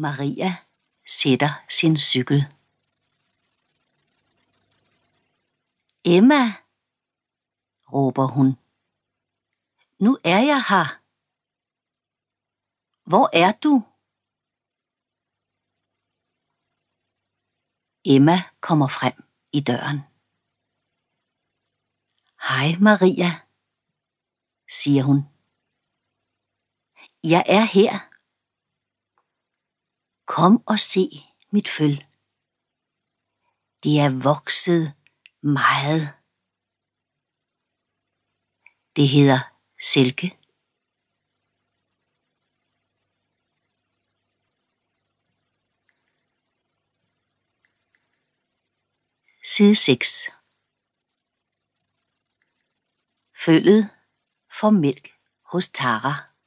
Maria sætter sin cykel. Emma, råber hun. Nu er jeg her. Hvor er du? Emma kommer frem i døren. Hej Maria, siger hun. Jeg er her. Kom og se mit føl. Det er vokset meget. Det hedder silke. Side 6 Følget får mælk hos Tara.